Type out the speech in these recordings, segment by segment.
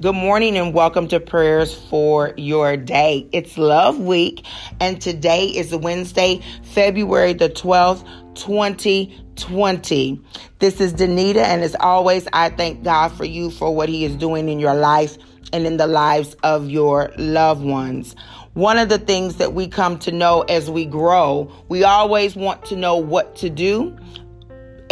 Good morning and welcome to prayers for your day. It's Love Week and today is Wednesday, February the 12th, 2020. This is Danita and as always, I thank God for you for what he is doing in your life and in the lives of your loved ones. One of the things that we come to know as we grow, we always want to know what to do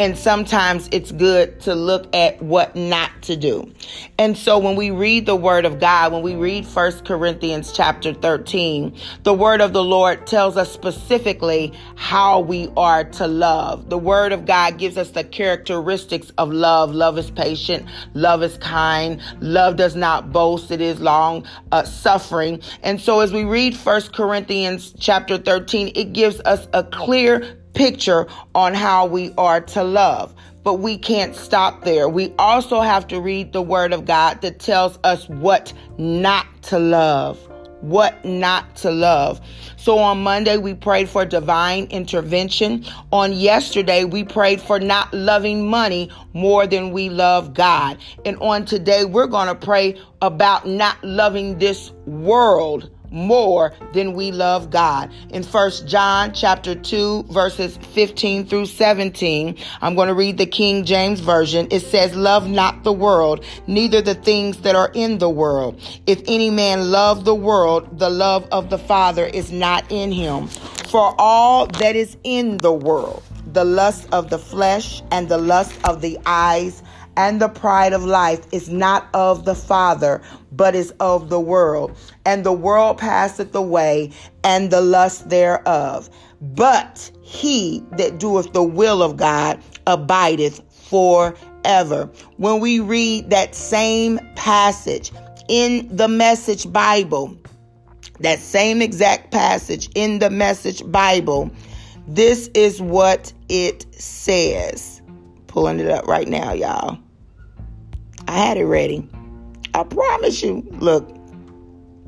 and sometimes it's good to look at what not to do. And so when we read the word of God, when we read First Corinthians chapter 13, the word of the Lord tells us specifically how we are to love. The word of God gives us the characteristics of love. Love is patient, love is kind, love does not boast, it is long uh, suffering. And so as we read First Corinthians chapter 13, it gives us a clear picture on how we are to love. But we can't stop there. We also have to read the word of God that tells us what not to love. What not to love. So on Monday, we prayed for divine intervention. On yesterday, we prayed for not loving money more than we love God. And on today, we're going to pray about not loving this world more than we love God. In First John chapter 2 verses 15 through 17, I'm going to read the King James version. It says, "Love not the world, neither the things that are in the world. If any man love the world, the love of the Father is not in him. For all that is in the world, the lust of the flesh and the lust of the eyes and the pride of life is not of the Father, but is of the world. And the world passeth away, and the lust thereof. But he that doeth the will of God abideth forever. When we read that same passage in the Message Bible, that same exact passage in the Message Bible, this is what it says. Pulling it up right now, y'all. I had it ready. I promise you. Look.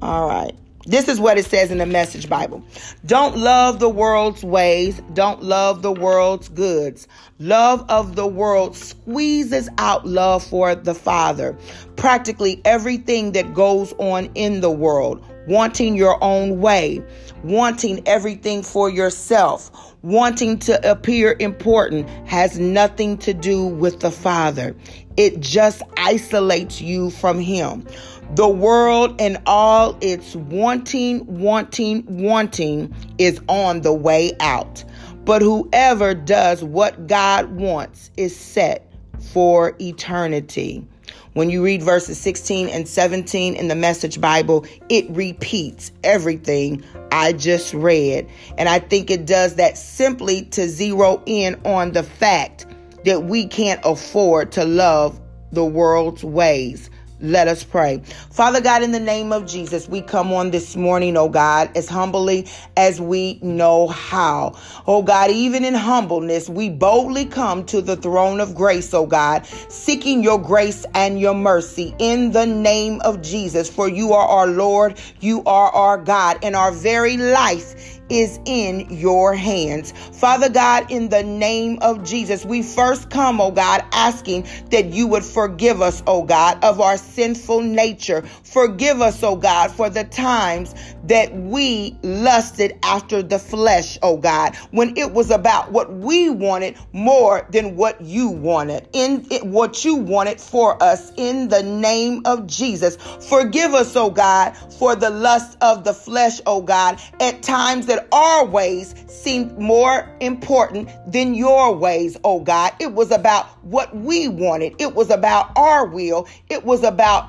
All right. This is what it says in the Message Bible. Don't love the world's ways. Don't love the world's goods. Love of the world squeezes out love for the Father. Practically everything that goes on in the world, wanting your own way, wanting everything for yourself, wanting to appear important has nothing to do with the Father. It just isolates you from Him. The world and all its wanting, wanting, wanting is on the way out. But whoever does what God wants is set for eternity. When you read verses 16 and 17 in the Message Bible, it repeats everything I just read. And I think it does that simply to zero in on the fact that we can't afford to love the world's ways. Let us pray. Father God, in the name of Jesus, we come on this morning, oh God, as humbly as we know how. Oh God, even in humbleness, we boldly come to the throne of grace, oh God, seeking your grace and your mercy in the name of Jesus. For you are our Lord, you are our God, and our very life is in your hands. Father God, in the name of Jesus, we first come, oh God, asking that you would forgive us, oh God, of our sinful nature. Forgive us, oh God, for the times that we lusted after the flesh, oh God, when it was about what we wanted more than what you wanted, in it, what you wanted for us in the name of Jesus. Forgive us, oh God, for the lust of the flesh, oh God, at times that our ways seemed more important than your ways, oh God. It was about what we wanted, it was about our will, it was about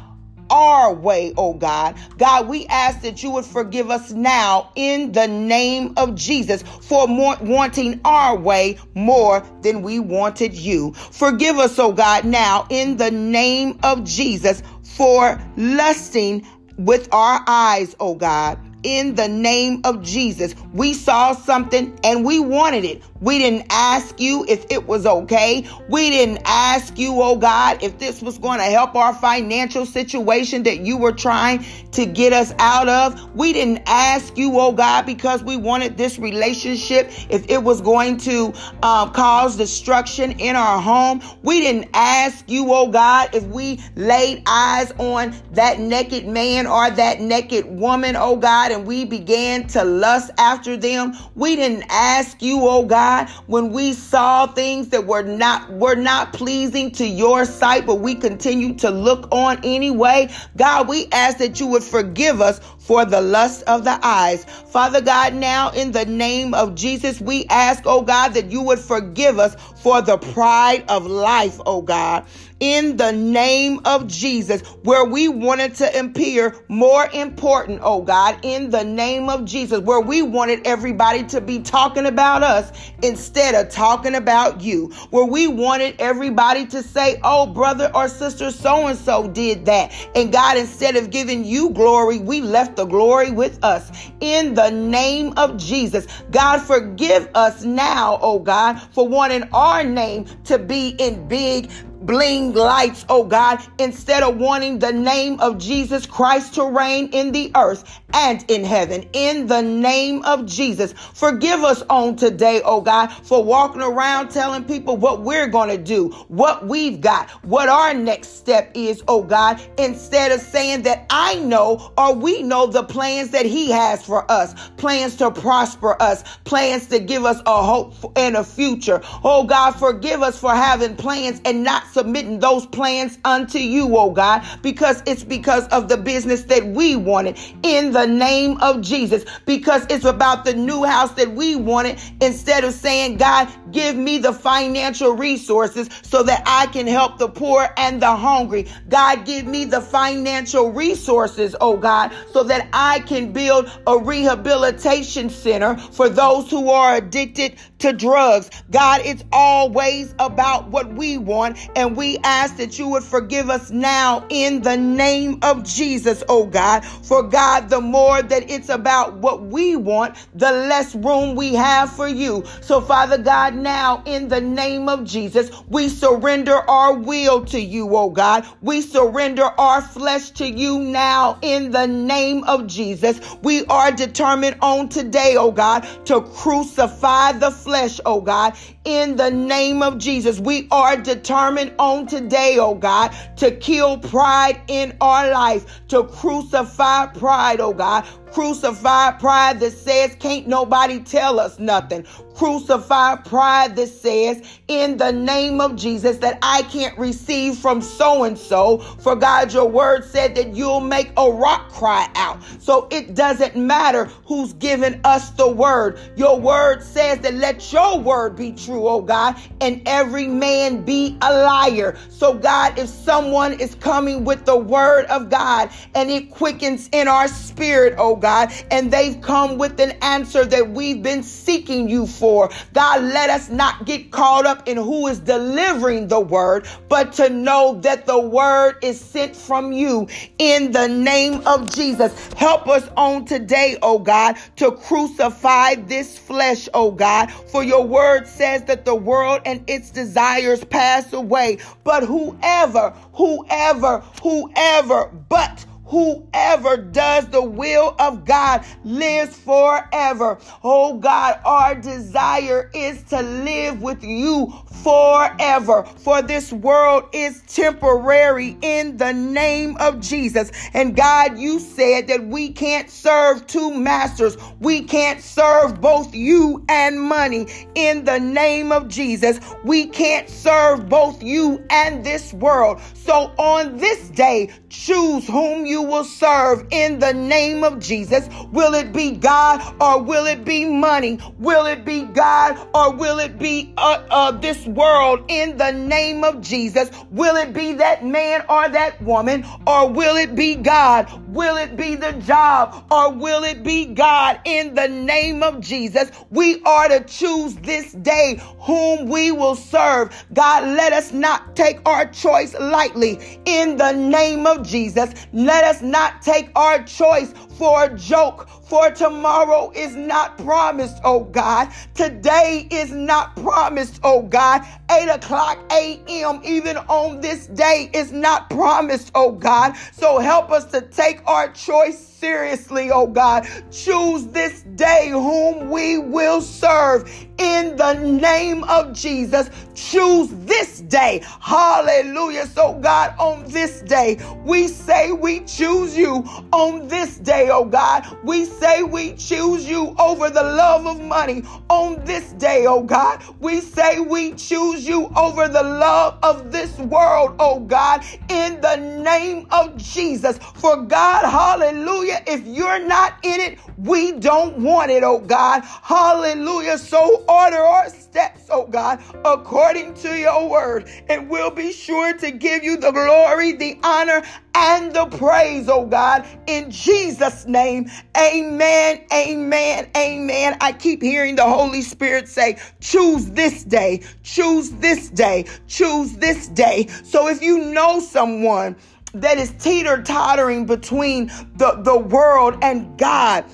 our way, oh God. God, we ask that you would forgive us now in the name of Jesus for more, wanting our way more than we wanted you. Forgive us, oh God, now in the name of Jesus for lusting with our eyes, oh God in the name of Jesus. We saw something and we wanted it. We didn't ask you if it was okay. We didn't ask you, oh God, if this was going to help our financial situation that you were trying to get us out of. We didn't ask you, oh God, because we wanted this relationship, if it was going to um, cause destruction in our home. We didn't ask you, oh God, if we laid eyes on that naked man or that naked woman, oh God, and we began to lust after them. We didn't ask you, oh God, when we saw things that were not were not pleasing to your sight, but we continue to look on anyway. God, we ask that you would forgive us for the lust of the eyes. Father God, now in the name of Jesus, we ask, oh God, that you would forgive us for the pride of life, oh God in the name of Jesus, where we wanted to appear more important, oh God, in the name of Jesus, where we wanted everybody to be talking about us instead of talking about you, where we wanted everybody to say, oh, brother or sister so and so did that. And God, instead of giving you glory, we left the glory with us in the name of Jesus. God, forgive us now, oh God, for wanting our name to be in big bling lights, oh God, instead of wanting the name of Jesus Christ to reign in the earth and in heaven. In the name of Jesus, forgive us on today, oh God, for walking around telling people what we're going to do, what we've got, what our next step is, oh God, instead of saying that I know or we know the plans that He has for us, plans to prosper us, plans to give us a hope and a future. Oh God, forgive us for having plans and not submitting those plans unto you, oh God, because it's because of the business that we wanted in the name of Jesus, because it's about the new house that we wanted instead of saying, God, give me the financial resources so that I can help the poor and the hungry. God, give me the financial resources, oh God, so that I can build a rehabilitation center for those who are addicted to drugs. God, it's always about what we want and and we ask that you would forgive us now in the name of Jesus, oh God. For God, the more that it's about what we want, the less room we have for you. So, Father God, now in the name of Jesus, we surrender our will to you, oh God. We surrender our flesh to you now in the name of Jesus. We are determined on today, oh God, to crucify the flesh, oh God, in the name of Jesus. We are determined on today, oh God, to kill pride in our life, to crucify pride, oh God. Crucify pride that says, can't nobody tell us nothing. Crucify pride that says, in the name of Jesus, that I can't receive from so and so. For God, your word said that you'll make a rock cry out. So it doesn't matter who's giving us the word. Your word says that let your word be true, oh God, and every man be a liar. So, God, if someone is coming with the word of God and it quickens in our spirit, oh God, and they've come with an answer that we've been seeking you for. God, let us not get caught up in who is delivering the word, but to know that the word is sent from you in the name of Jesus. Help us on today, oh God, to crucify this flesh, oh God, for your word says that the world and its desires pass away, but whoever, whoever, whoever, but Whoever does the will of God lives forever. Oh God, our desire is to live with you forever. For this world is temporary in the name of Jesus. And God, you said that we can't serve two masters. We can't serve both you and money in the name of Jesus. We can't serve both you and this world. So on this day, choose whom you will serve in the name of Jesus. Will it be God or will it be money? Will it be God or will it be uh, uh, this world in the name of Jesus? Will it be that man or that woman or will it be God? Will it be the job or will it be God in the name of Jesus? We are to choose this day whom we will serve. God, let us not take our choice lightly in the name of Jesus. Let us not take our choice for a joke, For tomorrow is not promised, oh God. Today is not promised, oh God. 8 o'clock a.m., even on this day, is not promised, oh God. So help us to take our choice seriously, oh God. Choose this day whom we will serve in the name of Jesus. Choose this day. Hallelujah. So, God, on this day, we say we choose you on this day, oh God. We say we choose you over the love of money on this day, oh God. We say we choose you over the love of this world, oh God, in the name of Jesus. For God, hallelujah Hallelujah. If you're not in it, we don't want it, oh God. Hallelujah. So order our steps, oh God, according to your word. And we'll be sure to give you the glory, the honor, and the praise, oh God, in Jesus' name. Amen, amen, amen. I keep hearing the Holy Spirit say, choose this day, choose this day, choose this day. So if you know someone, that is teeter tottering between the, the world and God.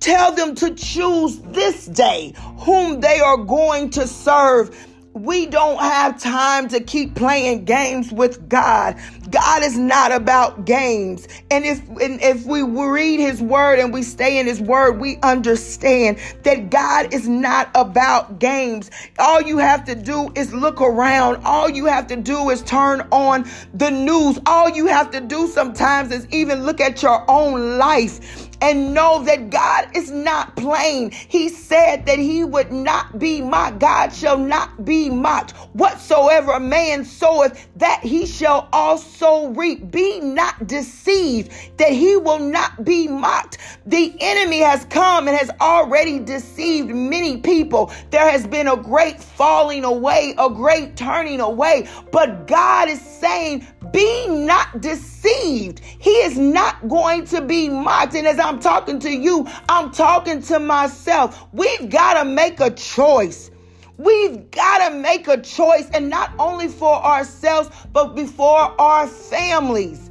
Tell them to choose this day whom they are going to serve we don't have time to keep playing games with God. God is not about games. And if and if we read his word and we stay in his word, we understand that God is not about games. All you have to do is look around. All you have to do is turn on the news. All you have to do sometimes is even look at your own life and know that God is not playing. He said that he would not be mocked. God shall not be mocked. Whatsoever a man soweth, that he shall also reap. Be not deceived that he will not be mocked. The enemy has come and has already deceived many people. There has been a great falling away, a great turning away. But God is saying, be not deceived. He is not going to be mocked. And as I'm talking to you, I'm talking to myself. We've got to make a choice. We've got to make a choice, and not only for ourselves, but before our families.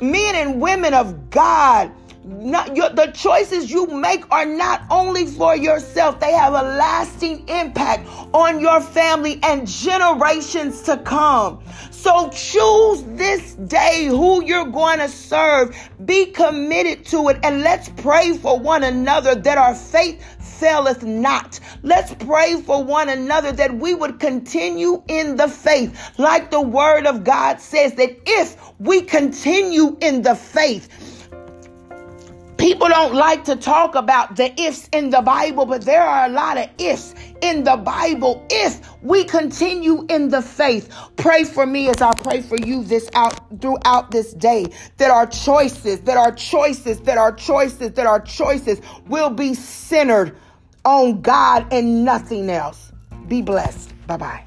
Men and women of God not your, the choices you make are not only for yourself, they have a lasting impact on your family and generations to come. So choose this day who you're going to serve. Be committed to it and let's pray for one another that our faith faileth not. Let's pray for one another that we would continue in the faith. Like the word of God says that if we continue in the faith, People don't like to talk about the ifs in the Bible, but there are a lot of ifs in the Bible if we continue in the faith. Pray for me as I pray for you this out throughout this day that our choices, that our choices, that our choices, that our choices will be centered on God and nothing else. Be blessed. Bye bye.